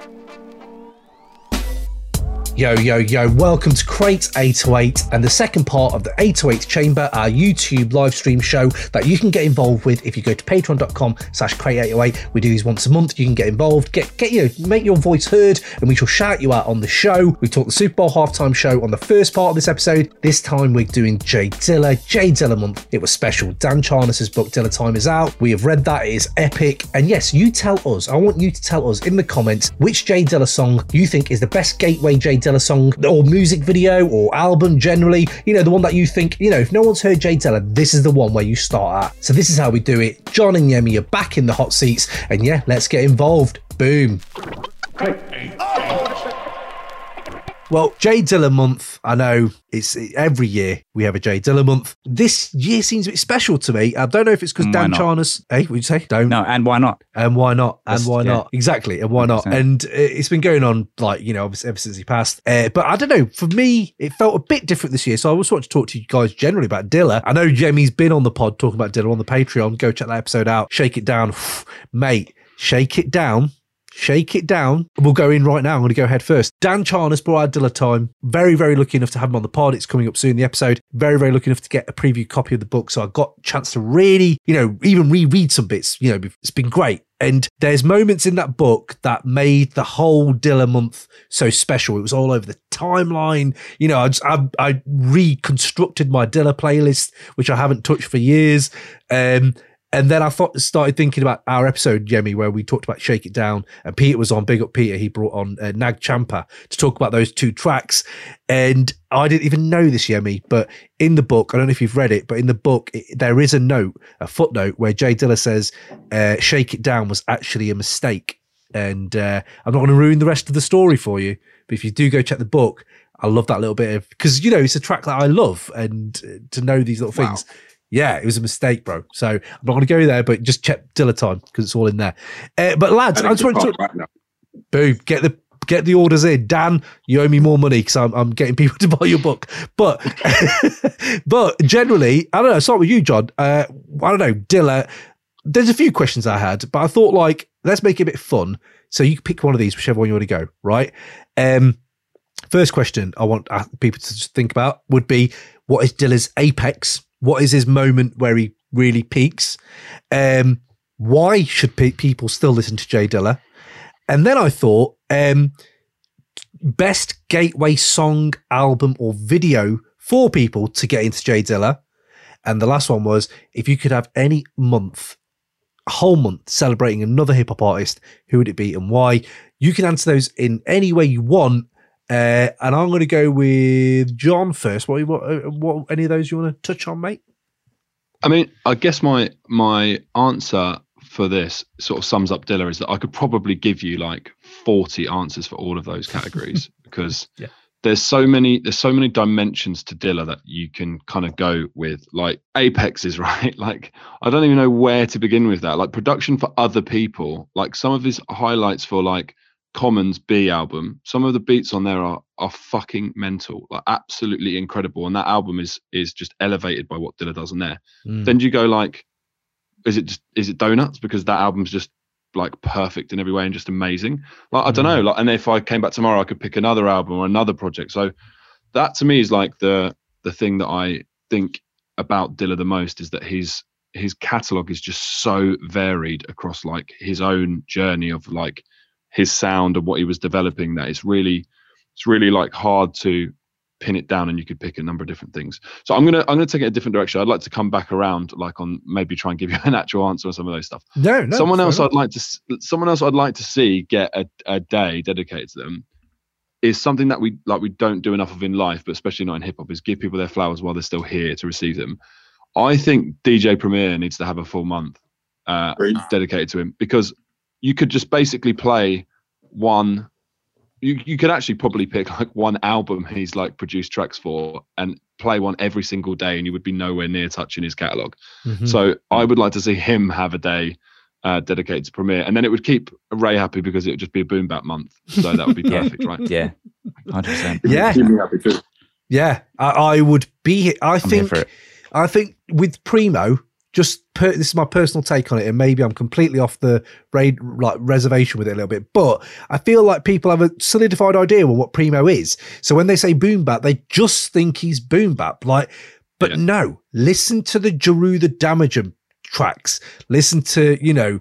うん。Yo, yo, yo, welcome to Crate 808 and the second part of the 808 Chamber, our YouTube live stream show that you can get involved with if you go to patreon.com slash crate808. We do these once a month. You can get involved, get, get you know, make your voice heard, and we shall shout you out on the show. We talked the Super Bowl halftime show on the first part of this episode. This time we're doing J Dilla, J Dilla month. It was special. Dan Charnas's book Dilla Time is out. We have read that. It is epic. And yes, you tell us, I want you to tell us in the comments which J Dilla song you think is the best gateway Jay Dilla song or music video or album generally. You know, the one that you think, you know, if no one's heard J Dilla, this is the one where you start at. So this is how we do it. John and Yemi are back in the hot seats. And yeah, let's get involved. Boom. Well, J Dilla month, I know it's every year we have a J Dilla month. This year seems a bit special to me. I don't know if it's because Mm, Dan? Charnas, hey, what would you say? Don't. No, and why not? And why not? And That's- why yeah. not? Exactly. And why not? 100%. And uh, it's been going on like, you know, obviously ever since he passed. Uh, but I don't know. For me, it felt a bit different this year. So I also want to talk to you guys generally about Dilla. I know Yemi's been on the pod talking about Dilla on the Patreon. Go check that episode out. Shake it down. Mate, shake it down. Shake it down. We'll go in right now. I'm going to go head first. Dan Charnas out Dilla Time. Very, very lucky enough to have him on the pod. It's coming up soon, the episode. Very, very lucky enough to get a preview copy of the book. So I got a chance to really, you know, even reread some bits. You know, it's been great. And there's moments in that book that made the whole Dilla month so special. It was all over the timeline. You know, I, just, I, I reconstructed my Dilla playlist, which I haven't touched for years. Um, and then I thought, started thinking about our episode, Yemi, where we talked about Shake It Down, and Peter was on. Big up Peter. He brought on uh, Nag Champa to talk about those two tracks. And I didn't even know this, Yemi, but in the book, I don't know if you've read it, but in the book, it, there is a note, a footnote, where J Dilla says, uh, Shake It Down was actually a mistake. And uh, I'm not going to ruin the rest of the story for you, but if you do go check the book, I love that little bit of, because, you know, it's a track that I love, and uh, to know these little things. Yeah, it was a mistake, bro. So I'm not going to go there, but just check Dilla time because it's all in there. Uh, but lads, I just want to right boom, get the get the orders in. Dan, you owe me more money because I'm, I'm getting people to buy your book. But but generally, I don't know. Start with you, Jon. Uh, I don't know, Dilla. There's a few questions I had, but I thought like let's make it a bit fun. So you can pick one of these, whichever one you want to go. Right. Um, first question I want uh, people to think about would be what is Dilla's apex? What is his moment where he really peaks? Um, why should pe- people still listen to J Dilla? And then I thought, um, best gateway song, album, or video for people to get into J Dilla. And the last one was if you could have any month, whole month celebrating another hip hop artist, who would it be and why? You can answer those in any way you want. Uh, and I'm going to go with Jon first. What, what, uh, what, any of those you want to touch on, mate? I mean, I guess my my answer for this sort of sums up Dilla is that I could probably give you like 40 answers for all of those categories because Yeah. there's so many there's so many dimensions to Dilla that you can kind of go with. Like Apex is right. Like I don't even know where to begin with that. Like production for other people. Like some of his highlights for like Common's Be album, some of the beats on there are are fucking mental, like absolutely incredible. And that album is is just elevated by what Dilla does on there. Mm. Then do you go like, is it just is it donuts because that album's just like perfect in every way and just amazing. Like I don't know, like and if I came back tomorrow, I could pick another album or another project. So that to me is like the the thing that I think about Dilla the most is that his his catalog is just so varied across like his own journey of like his sound and what he was developing that it's really it's really like hard to pin it down and you could pick a number of different things. So i'm gonna i'm gonna take it a different direction. I'd like to come back around like on maybe try and give you an actual answer on some of those stuff. No, no. someone else i'd like to someone else i'd like to see get a, a day dedicated to them is something that we like we don't do enough of in life but especially not in hip hop is give people their flowers while they're still here to receive them. I think dj premier needs to have a full month uh, dedicated to him because you could just basically play one you, you could actually probably pick like one album he's like produced tracks for and play one every single day and you would be nowhere near touching his catalog Mhm. so I would like to see him have a day uh, dedicated to Premier, and then it would keep Ray happy because it would just be a boom bap month. So that would be Yeah. perfect, right? Yeah, hundred percent. Yeah. Keep me happy too. Yeah, I, I would be. I I'm here think. for it. I think with Primo, just per, this is my personal take on it, and maybe I'm completely off the raid like reservation with it a little bit. But I feel like people have a solidified idea of what primo is. So when they say boom bap, they just think he's boom bap. Like, but Yeah. no, listen to the Jeru the Damager tracks. Listen to you know.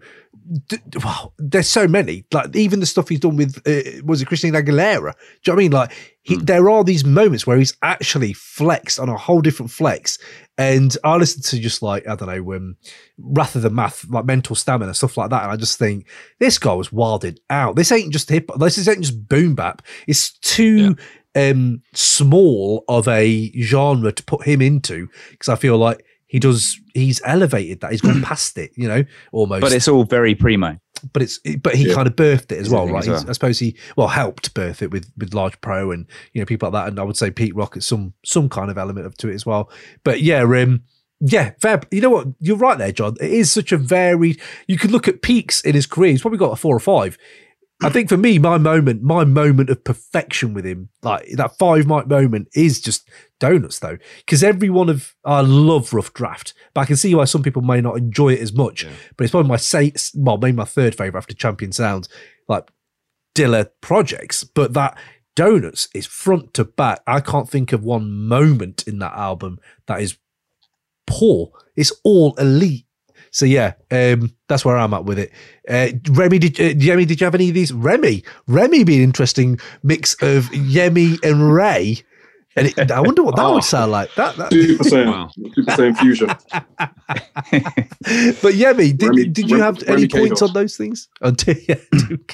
D- wow, there's so many. Like even the stuff he's done with uh, was it Christina Aguilera? Do you know what I mean? Like he, Hmm. there are these moments where he's actually flexed on a whole different flex. And I listen to just like I don't know, um, Wrath of the Math, like mental stamina stuff like that, and I just think this guy was wilded out. This ain't just hip. This isn't just boom bap. It's too um small of a genre to put him into because I feel like he does. He's elevated that. He's gone past it. You know, almost But it's all very primo. but it's but he Yeah. kind of birthed it as Is well, right? as well. I suppose he well helped birth it with with Large Pro and you know people like that, and I would say Pete Rock at some some kind of element of to it as well. But yeah, um, yeah, fair. You know what? You're right there, Jon. It is such a varied. You could look at peaks in his career. He's probably got a four or five. I think for me, my moment, my moment of perfection with him, like that five mic moment, is just donuts though, because every one of I love Ruff Draft, but I can see why some people may not enjoy it as much. Yeah. But it's probably my say, well, maybe my third favorite after Champion Sounds, like Dilla projects. But that donuts is front to back. I can't think of one moment in that album that is poor. It's all elite. So yeah, um, that's where I'm at with it. Uh, Remy, did uh, Yemi, did you have any of these? Remy, Remy, be an interesting mix of Yemi and Ray. And it, I wonder what that Oh. would sound like. That, that Super Saiyan, Wow. Super Saiyan fusion. but Yemi, did, Remy- did you Remy- have any Remy points Cahill. on those things? On Tim, yeah, Tim,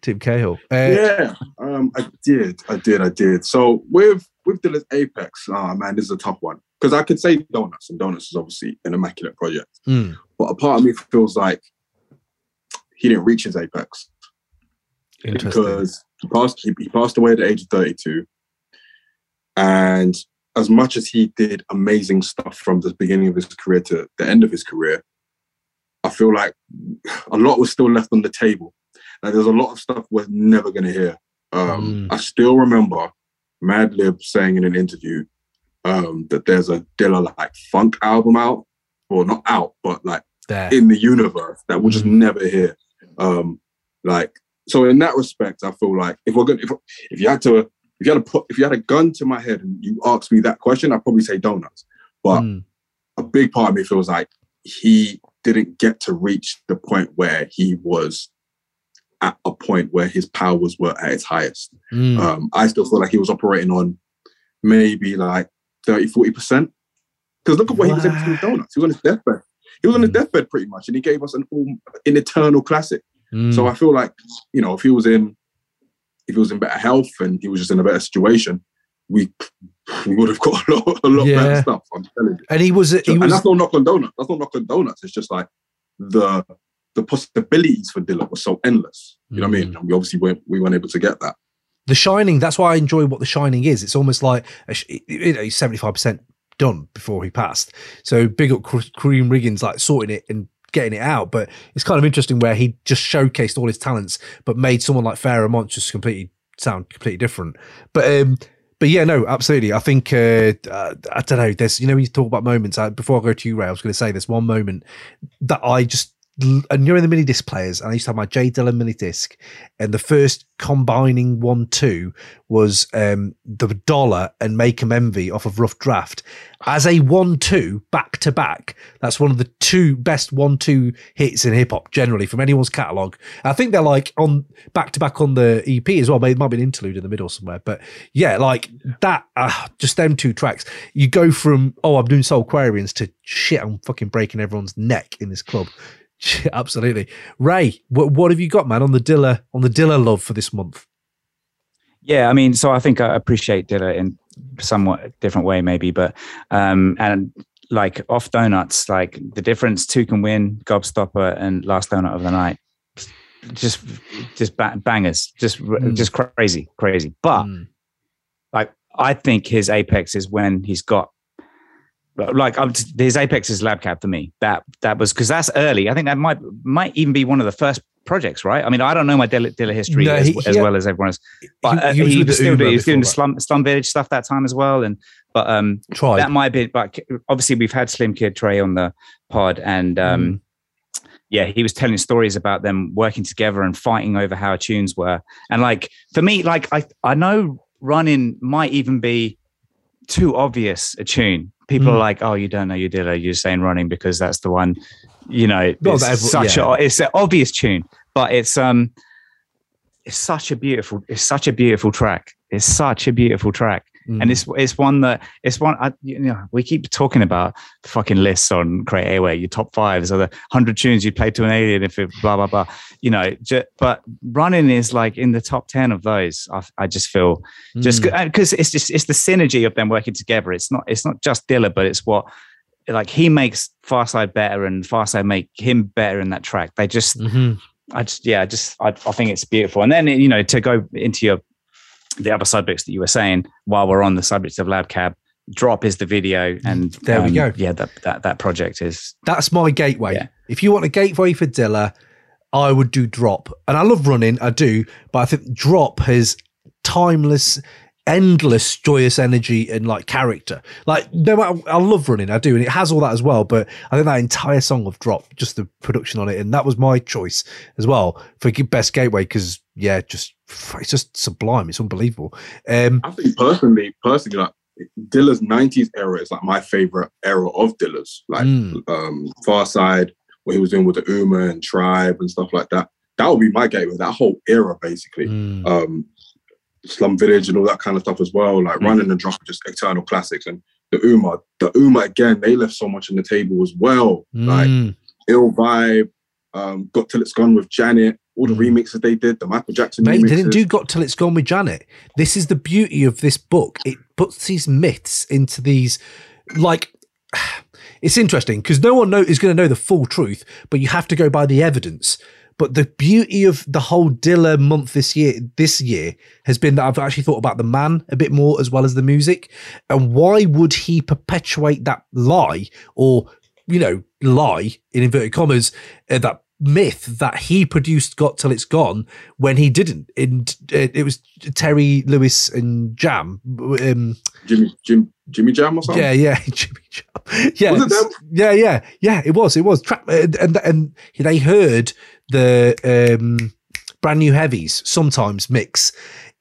Tim Cahill. Uh, yeah, um, I did, I did, I did. So with with Dilla's Apex, ah man, this is a tough one because I could say Donuts, and Donuts is obviously an immaculate project, mm, but a part of me feels like he didn't reach his apex. Because he passed he, he passed away at the age of 32 and as much as he did amazing stuff from the beginning of his career to the end of his career i feel like a lot was still left on the table. Like there's a lot of stuff we're never going to hear. Um, Mm. i still remember madlib saying in an interview um, that there's a Dilla like funk album out or not out but like there. in the universe that we'll just Mhm. never hear. Um, like so, in that respect, I feel like if we're gonna, if, if you had to, if you had to put, if you had a gun to my head and you asked me that question, I'd probably say donuts. But Mm, a big part of me feels like he didn't get to reach the point where he was at a point where his powers were at its highest. mm, Um, I still feel like he was operating on maybe like 30, 40%. Because look at what he was able to do with donuts. He was on his deathbed. He was on his Mm. deathbed pretty much, and he gave us an all, an eternal classic. mm. So I feel like, you know, if he was in if he was in better health and he was just in a better situation, we we would have got a lot, a lot Yeah. better stuff. I'm telling you. and he was he and was that's not knock on donuts. That's not knock on donuts. It's just like the the possibilities for Dilla were so endless. You know what I mean? Mm. And we obviously weren't we weren't able to get that. The Shining. That's why I enjoy what The Shining is. It's almost like seventy five percent done before he passed. So big up Karriem Riggins, like sorting it and getting it out. But it's kind of interesting where he just showcased all his talents, but made someone like Monch just completely sound completely different. But um, but yeah, no, absolutely. I think uh, I don't know. There's you know when you talk about moments. Uh, before I go to you, Ray, I was going to say there's one moment that I just and you're in the mini disc players, and I used to have my J Dilla mini disc, and the first combining one two was um the dollar and make 'em envy off of ruff draft as a one two back to back. That's one of the two best one two hits in hip hop generally from anyone's catalog. I think they're like on back to back on the EP as well. Maybe might be an interlude in the middle somewhere, but yeah, like that. Uh, just them two tracks. You go from oh I'm doing Soulquarians to shit I'm fucking breaking everyone's neck in this club. Absolutely, Ray. What what have you got, man, on the Dilla on the Dilla love for this month? Yeah, I mean, so I think I appreciate Dilla in somewhat different way, maybe, but um, and like off donuts, like the difference two can win, Gobstopper and Last Donut of the Night, just just ba- bangers, just Mm. just crazy, crazy. But Mm. like I think his apex is when he's got like I'm his apex is lab cap for me. That that was because that's early. I think that might might even be one of the first projects, right? I mean, I don't know my Dilla, Dilla history No, as, he- as yeah. well as everyone else, but He- uh, he he, was still doing, he was doing the slum, slum village stuff that time as well, and but um, Tried. that might be. But obviously, we've had Slim Kid Trey on the pod, and um, Mm. yeah, he was telling stories about them working together and fighting over how tunes were. And like for me, like I I know running might even be too obvious a tune. People Mm. are like, "Oh, you don't know you did it. You're saying running because that's the one." You know, it's such yeah. a it's an obvious tune, but it's um, it's such a beautiful it's such a beautiful track. It's such a beautiful track Mm. and it's it's one that it's one I, you know we keep talking about the fucking lists on Create Airway, your top fives or the hundred tunes you play to an alien if it blah blah blah. You know, but running is like in the top ten of those. I, I just feel just because it's just it's the synergy of them working together. It's not it's not just Dilla, but it's what like he makes Pharcyde better and Pharcyde make him better in that track. They just Mhm. I just yeah, I just I, I think it's beautiful. And then you know to go into your the other subjects that you were saying while we're on the subject of Lab Cab, drop is the video, and There we um, go. Yeah, that that that project is That's my gateway. Yeah. If you want a gateway for Dilla, I would do Drop. And I love running, I do, but I think Drop has timeless, endless, joyous energy and like character. Like, no matter, I love running, I do, and it has all that as well. But I think that entire song of Drop, just the production on it, and that was my choice as well for best gateway because yeah, just it's just sublime. It's unbelievable. Um, I think personally, personally, like Dilla's '90s era is like my favorite era of Dilla's. Like Mm. um, Pharcyde, what he was doing with the Ummah and Tribe and stuff like that. That would be my gateway. That whole era, basically. mm, Um, Slum Village and all that kind of stuff as well. Like Mm. Running and Drop just eternal classics. And the Ummah, the Ummah again, they left so much on the table as well. Like mm. Ill Vibe, um, Got Till It's Gone with Janet, all the Mm. remixes they did, the Michael Jackson they didn't do Got Till It's Gone with Janet. This is the beauty of this book. It puts these myths into these, like, it's interesting because no one know, is going to know the full truth, but you have to go by the evidence. But the beauty of the whole Dilla month this year, this year, has been that I've actually thought about the man a bit more as well as the music. And why would he perpetuate that lie or, you know, lie in inverted commas, uh, that myth that he produced Got Till It's Gone when he didn't? In, uh, it was Terry Lewis and Jam. Um, Jimmy Jim Jimmy Jam or something. yeah, yeah, Jimmy Jam. Yeah, Was it them? yeah, yeah, yeah. It was, it was. Trap, and, and and they heard the um, brand new heavies sometimes mix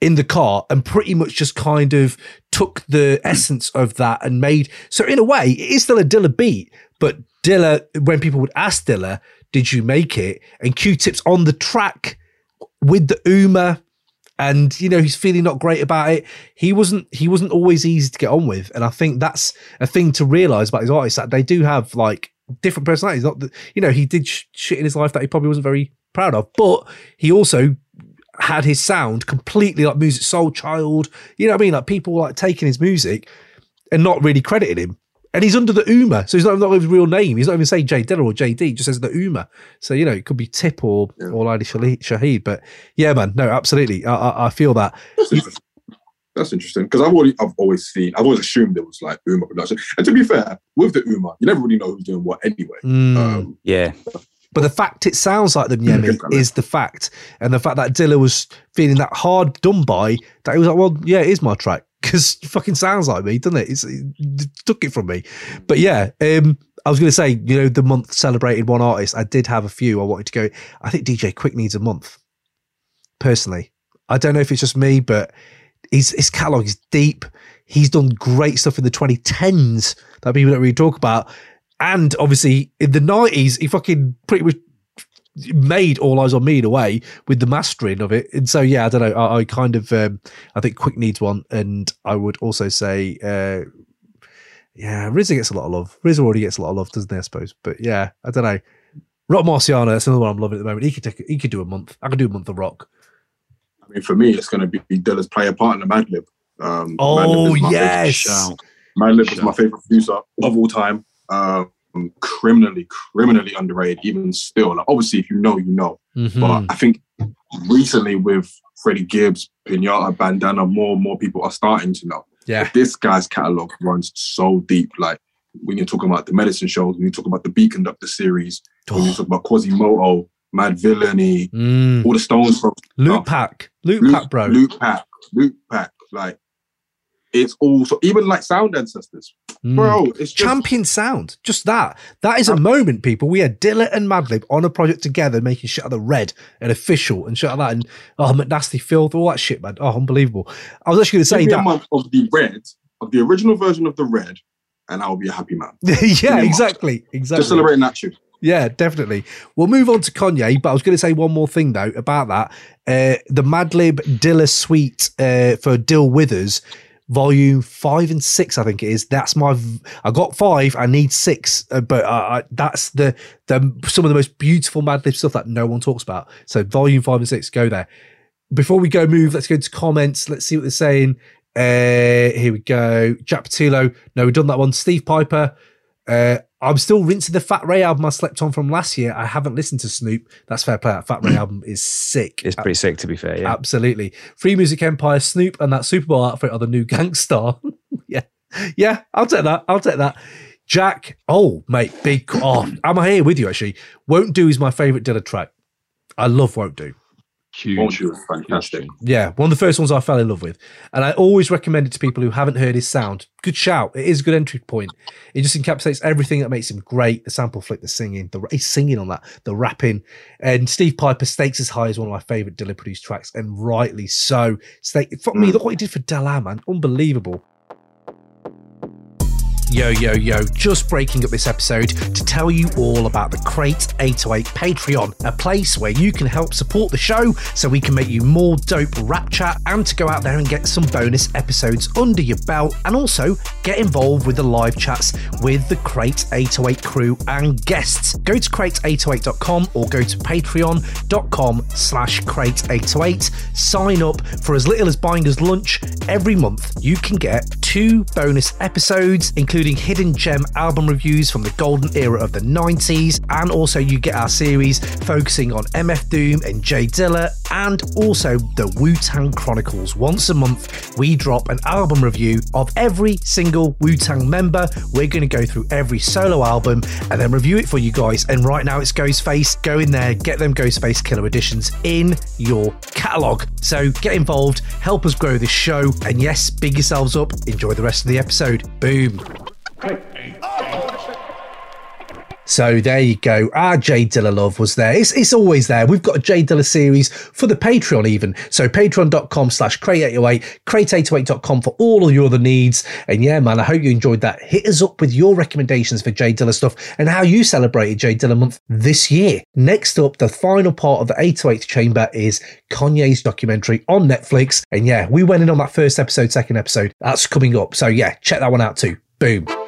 in the car and pretty much just kind of took the essence of that and made. So in a way, it is still a Dilla beat, but Dilla. When people would ask Dilla, "Did you make it?" and Q-Tip's on the track with the Ummah and you know he's feeling not great about it he wasn't he wasn't always easy to get on with and i think that's a thing to realize about his artists that they do have like different personalities not that you know he did sh- shit in his life that he probably wasn't very proud of but he also had his sound completely like Musiq Soulchild you know what i mean like people like taking his music and not really crediting him and he's under the Ummah, so he's not, not his real name. He's not even saying J Dilla or JD, he just says the Ummah. So you know, it could be Tip or Yeah. or Lady Shahid- Shahid. But yeah, man, no, absolutely, I, I, I feel that. That's interesting. Because I've already I've always seen I've always assumed it was like Ummah production. And to be fair, with the Ummah, you never really know who's doing what anyway. Mm. Um, yeah. But the fact it sounds like the Yemi, Definitely. is the fact. And the fact that Dilla was feeling that hard done by, that he was like, well, yeah, it is my track. Because it fucking sounds like me, doesn't it? It's, it took it from me. But yeah, um, I was going to say, you know, the month celebrated one artist. I did have a few I wanted to go. I think DJ Quik needs a month, personally. I don't know if it's just me, but his, his catalog is deep. He's done great stuff in the 2010s that people don't really talk about. And obviously in the 90s, he fucking pretty much made All Eyez on Me in a way with the mastering of it. And so, yeah, I don't know. I, I kind of, um, I think Quik needs one. And I would also say, uh, yeah, RZA gets a lot of love. RZA already gets a lot of love, doesn't he? I suppose. But yeah, I don't know. Roc Marciano, that's another one I'm loving at the moment. He could take, he could do a month. I could do a month of rock. I mean, for me, it's going to be Dilla's player partner, Madlib. Um, Oh Madlib is my favorite- yes, Shout. Madlib is my favorite producer of all time. Um, criminally, criminally underrated, even still. Like, obviously, if you know, you know. Mhm. But I think recently with Freddie Gibbs, Pinata, Bandana, more and more people are starting to know. yeah, This guy's catalog runs so deep. Like when you're talking about the medicine shows, when you talk about the Beat Konducta series, when you talk about Quasimoto, Madvillainy, Mm. all the Stones from Loot pack. Loot pack, bro. Loot Pack, Loot Pack. Like it's all so even like Sound Ancestors, Mm. bro. It's just Champion sound. Just that. That is a moment, people. We had Dilla and Madlib on a project together, making shit out of the red and official and shit like that. And oh, McNasty filth, all that shit, man. Oh, unbelievable. I was actually going to say that. month of the red, of the original version of the red, and I'll be a happy man. yeah, month. exactly. Exactly. Just celebrating that tune. Yeah, definitely. We'll move on to Kanye, but I was going to say one more thing though about that. Uh, the Madlib Dilla suite uh, for Dill Withers, volume five and six, I think it is. That's my. v- I got five. I need six, uh, but uh, I, that's the the some of the most beautiful Madlib stuff that no one talks about. So volume five and six, go there. Before we go move, let's go to comments. Let's see what they're saying. Uh, here we go. Jack Patullo. No, we've done that one. Steve Piper. I'm still rinsing the Fat Ray album I slept on from last year. I haven't listened to Snoop. That's fair play. That Fat Ray mm. album is sick. It's pretty sick, to be fair. Yeah. Absolutely. Free Music Empire, Snoop, and that Super Bowl outfit are the new gangstar. yeah. Yeah, I'll take that. I'll take that. Jack, oh, mate, big. Oh, I'm here with you, actually. Won't Do is my favorite Dilla track. I love Won't Do. Huge. Won't you? Fantastic. Yeah, one of the first ones I fell in love with. And I always recommend it to people who haven't heard his sound. Good shout. It is a good entry point. It just encapsulates everything that makes him great. The sample flick, the singing, the he's singing on that, the rapping. And Steve Piper stakes as high as one of my favorite Dilla produced tracks, and rightly so. Stake, for me, Mm. look what he did for De La, man. Unbelievable. Yo, yo, yo, just breaking up this episode to tell you all about the Crate 808 Patreon, a place where you can help support the show so we can make you more dope rap chat and to go out there and get some bonus episodes under your belt and also get involved with the live chats with the Crate 808 crew and guests. Go to crate808.com or go to patreon.com slash crate808. Sign up for as little as buying us lunch every month. You can get two bonus episodes, including hidden gem album reviews from the golden era of the 90s, and also you get our series focusing on MF Doom and J Dilla, and also the Wu Tang Chronicles. Once a month, we drop an album review of every single Wu Tang member. We're going to go through every solo album and then review it for you guys. And right now it's Ghostface. Go in there, get them Ghostface Killah editions in your catalogue. So get involved, help us grow this show, and yes, big yourselves up. Enjoy the rest of the episode. Boom. So there you go. Our J Dilla love was there. It's, it's always there. We've got a J Dilla series for the Patreon even. So patreon.com slash crate808, crate808.com for all of your other needs. And yeah, man, I hope you enjoyed that. Hit us up with your recommendations for J Dilla stuff and how you celebrated J Dilla month this year. Next up, the final part of the 808 chamber is Kanye's documentary on Netflix. And yeah, we went in on that first episode, second episode. That's coming up. So yeah, check that one out too. Boom.